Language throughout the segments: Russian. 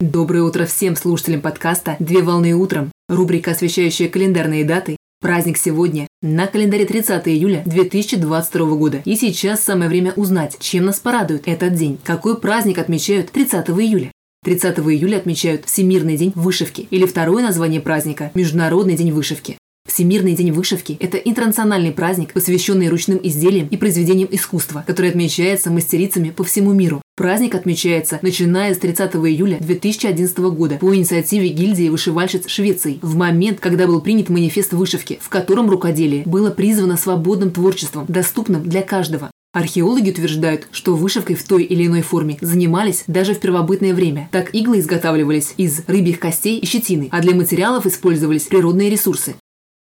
Доброе утро всем слушателям подкаста «Две волны утром». Рубрика, освещающая календарные даты. Праздник сегодня. На календаре 30 июля 2022 года. И сейчас самое время узнать, чем нас порадует этот день. Какой праздник отмечают 30 июля? 30 июля отмечают Всемирный день вышивки или второе название праздника – Международный день вышивки. Всемирный день вышивки – это интернациональный праздник, посвященный ручным изделиям и произведениям искусства, который отмечается мастерицами по всему миру. Праздник отмечается начиная с 30 июля 2011 года по инициативе гильдии вышивальщиц Швеции в момент, когда был принят манифест вышивки, в котором рукоделие было призвано свободным творчеством, доступным для каждого. Археологи утверждают, что вышивкой в той или иной форме занимались даже в первобытное время. Так иглы изготавливались из рыбьих костей и щетины, а для материалов использовались природные ресурсы.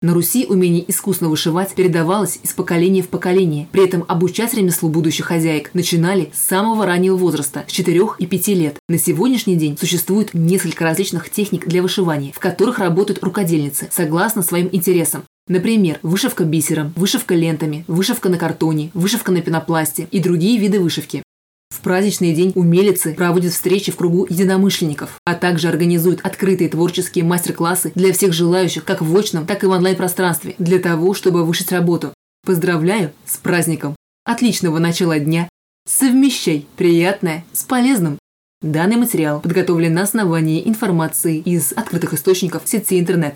На Руси умение искусно вышивать передавалось из поколения в поколение. При этом обучать ремеслу будущих хозяек начинали с самого раннего возраста, с 4 и 5 лет. На сегодняшний день существует несколько различных техник для вышивания, в которых работают рукодельницы, согласно своим интересам. Например, вышивка бисером, вышивка лентами, вышивка на картоне, вышивка на пенопласте и другие виды вышивки. В праздничный день умелицы проводят встречи в кругу единомышленников, а также организуют открытые творческие мастер-классы для всех желающих как в очном, так и в онлайн-пространстве, для того, чтобы вышить работу. Поздравляю с праздником! Отличного начала дня! Совмещай приятное с полезным! Данный материал подготовлен на основании информации из открытых источников сети интернет.